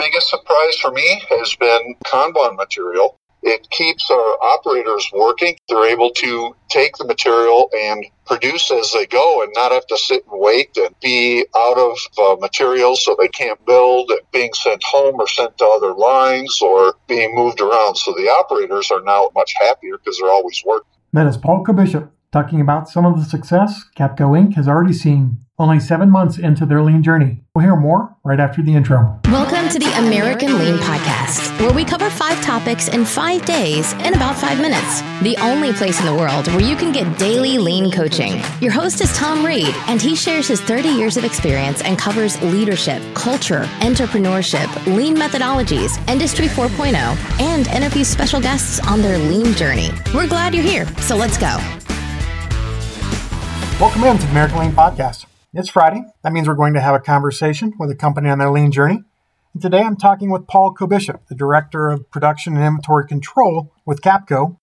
biggest surprise for me has been Kanban material. It keeps our operators working. They're able to take the material and produce as they go and not have to sit and wait and be out of uh, materials so they can't build and being sent home or sent to other lines or being moved around. So the operators are now much happier because they're always working. That is Paul Kobishop talking about some of the success Capco Inc. has already seen only seven months into their lean journey. We'll hear more right after the intro. Welcome to the American Lean Podcast, where we cover five topics in five days in about five minutes. The only place in the world where you can get daily lean coaching. Your host is Tom Reed, and he shares his 30 years of experience and covers leadership, culture, entrepreneurship, lean methodologies, Industry 4.0, and interviews special guests on their lean journey. We're glad you're here, so let's go. Welcome in to the American Lean Podcast. It's Friday. That means we're going to have a conversation with a company on their lean journey. And today I'm talking with Paul Kobishop, the Director of Production and Inventory Control with Capco,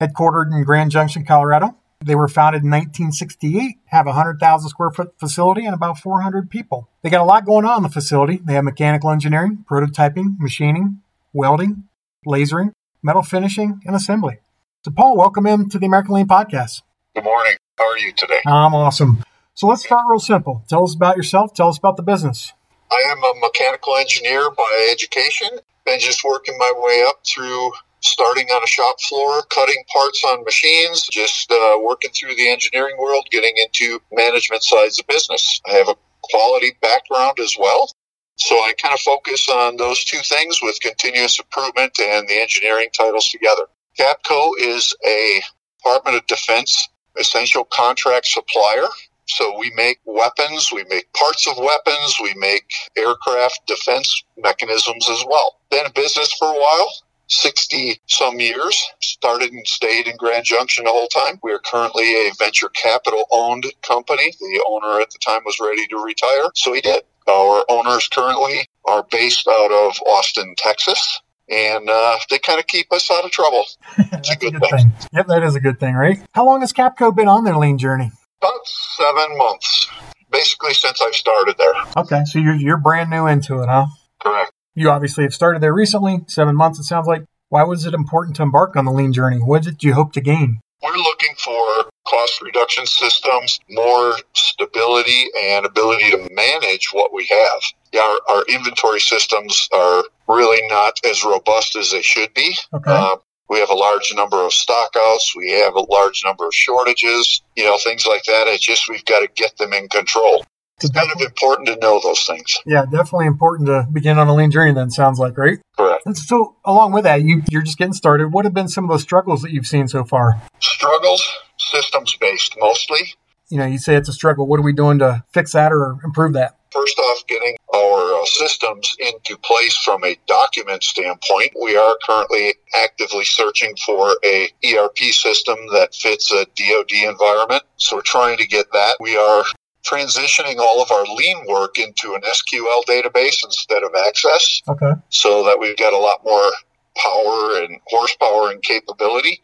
headquartered in Grand Junction, Colorado. They were founded in 1968, have a 100,000 square foot facility and about 400 people. They got a lot going on in the facility. They have mechanical engineering, prototyping, machining, welding, lasering, metal finishing, and assembly. So, Paul, welcome in to the American Lean Podcast. Good morning. How are you today? I'm awesome. So let's start real simple. Tell us about yourself. Tell us about the business. I am a mechanical engineer by education. and just working my way up through starting on a shop floor, cutting parts on machines, just uh, working through the engineering world, getting into management sides of business. I have a quality background as well. So I kind of focus on those two things with continuous improvement and the engineering titles together. Capco is a Department of Defense essential contract supplier so we make weapons, we make parts of weapons, we make aircraft defense mechanisms as well. Been in business for a while, 60 some years. Started and stayed in Grand Junction the whole time. We are currently a venture capital owned company. The owner at the time was ready to retire, so he did. Our owners currently are based out of Austin, Texas. And uh, they kind of keep us out of trouble. It's a good, a good thing. thing. Yep, that is a good thing, right? How long has Capco been on their lean journey? About seven months, basically since I've started there. Okay, so you're you're brand new into it, huh? Correct. You obviously have started there recently, seven months. It sounds like. Why was it important to embark on the lean journey? What did you hope to gain? We're looking for cost reduction systems, more stability, and ability to manage what we have. Yeah, our, our inventory systems are really not as robust as they should be. Okay. Uh, we have a large number of stockouts. We have a large number of shortages, you know, things like that. It's just we've got to get them in control. It's kind of important to know those things. Yeah, definitely important to begin on a lean journey. Then sounds like right. Correct. And so, along with that, you you're just getting started. What have been some of those struggles that you've seen so far? Struggles, systems based mostly. You know, you say it's a struggle. What are we doing to fix that or improve that? First off, getting our uh, systems into place from a document standpoint. We are currently actively searching for a ERP system that fits a DoD environment. So we're trying to get that. We are transitioning all of our lean work into an SQL database instead of Access. Okay. So that we've got a lot more power and horsepower and capability.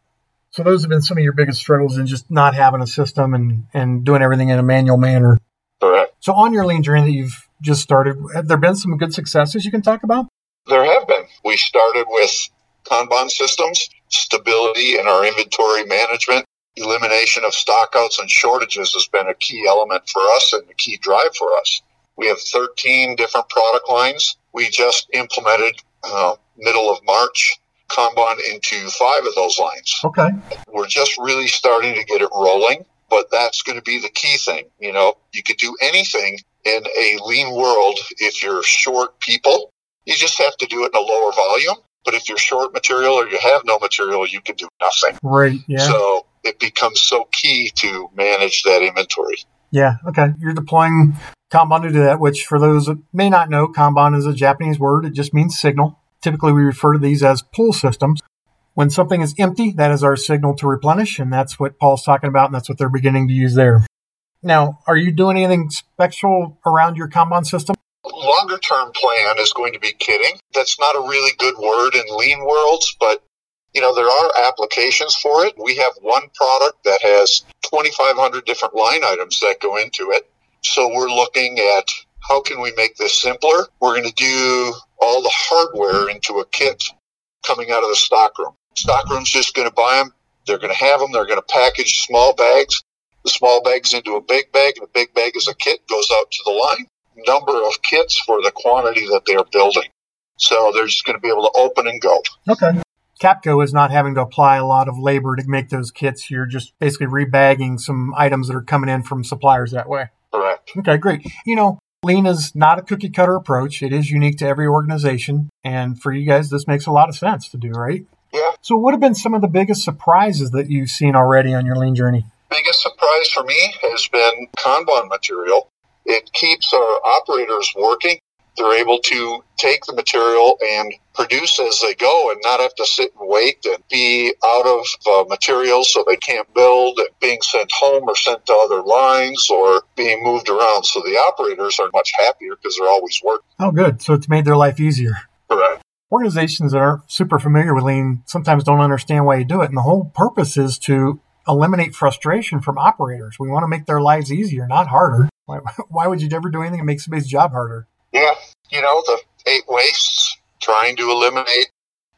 So those have been some of your biggest struggles in just not having a system and, and doing everything in a manual manner. Correct. So on your lean journey that you've just started, have there been some good successes you can talk about? There have been. We started with Kanban systems, stability in our inventory management, elimination of stockouts and shortages has been a key element for us and a key drive for us. We have 13 different product lines. We just implemented uh, middle of March Kanban into five of those lines. Okay. We're just really starting to get it rolling but that's going to be the key thing. You know, you could do anything in a lean world if you're short people. You just have to do it in a lower volume. But if you're short material or you have no material, you can do nothing. Right. Yeah. So it becomes so key to manage that inventory. Yeah. Okay. You're deploying Kanban to do that, which for those that may not know, Kanban is a Japanese word. It just means signal. Typically, we refer to these as pull systems. When something is empty, that is our signal to replenish, and that's what Paul's talking about, and that's what they're beginning to use there. Now, are you doing anything special around your Kanban system? Longer term plan is going to be kitting. That's not a really good word in lean worlds, but you know, there are applications for it. We have one product that has 2,500 different line items that go into it. So we're looking at how can we make this simpler? We're going to do all the hardware into a kit coming out of the stockroom. Stockroom's just going to buy them. They're going to have them. They're going to package small bags. The small bag's into a big bag, and the big bag is a kit goes out to the line. Number of kits for the quantity that they're building. So they're just going to be able to open and go. Okay. Capco is not having to apply a lot of labor to make those kits. You're just basically rebagging some items that are coming in from suppliers that way. Correct. Okay, great. You know, lean is not a cookie cutter approach. It is unique to every organization. And for you guys, this makes a lot of sense to do, right? Yeah. So, what have been some of the biggest surprises that you've seen already on your lean journey? Biggest surprise for me has been Kanban material. It keeps our operators working. They're able to take the material and produce as they go and not have to sit and wait and be out of uh, materials so they can't build and being sent home or sent to other lines or being moved around. So the operators are much happier because they're always working. Oh, good. So, it's made their life easier. Correct. Organizations that aren't super familiar with lean sometimes don't understand why you do it. And the whole purpose is to eliminate frustration from operators. We want to make their lives easier, not harder. Why, why would you ever do anything that makes somebody's job harder? Yeah. You know, the eight wastes, trying to eliminate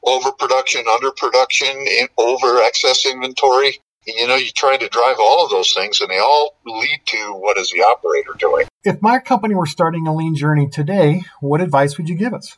overproduction, underproduction, in- over excess inventory. You know, you try to drive all of those things, and they all lead to what is the operator doing. If my company were starting a lean journey today, what advice would you give us?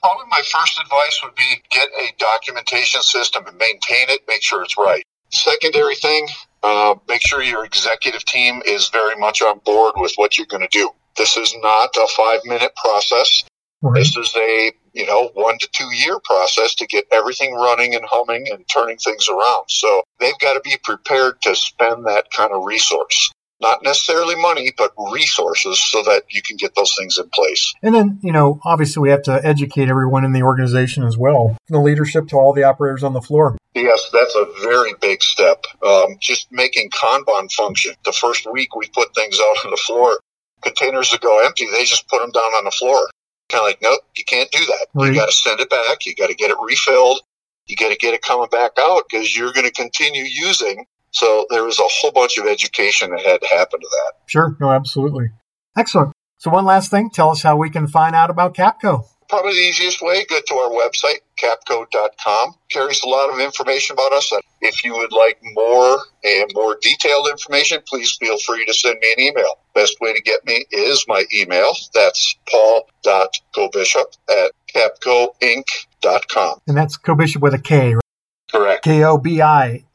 Probably my first advice would be get a documentation system and maintain it, make sure it's right. Secondary thing, uh, make sure your executive team is very much on board with what you're going to do. This is not a five minute process. This is a, you know, one to two year process to get everything running and humming and turning things around. So they've got to be prepared to spend that kind of resource. Not necessarily money, but resources so that you can get those things in place. And then, you know, obviously we have to educate everyone in the organization as well, the leadership to all the operators on the floor. Yes, that's a very big step. Um, just making Kanban function. The first week we put things out on the floor, containers that go empty, they just put them down on the floor. Kind of like, nope, you can't do that. Right. You got to send it back. You got to get it refilled. You got to get it coming back out because you're going to continue using. So there was a whole bunch of education that had to happen to that. Sure. No, absolutely. Excellent. So one last thing, tell us how we can find out about Capco. Probably the easiest way, go to our website, capco.com. Carries a lot of information about us. If you would like more and more detailed information, please feel free to send me an email. Best way to get me is my email. That's paul.kobishop at capcoinc.com. And that's Co-Bishop with a K, right? Correct. K-O-B-I-S-H-O-P.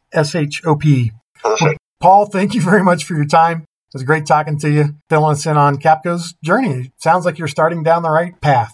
Perfect. Paul, thank you very much for your time. It was great talking to you, filling us in on Capco's journey. Sounds like you're starting down the right path.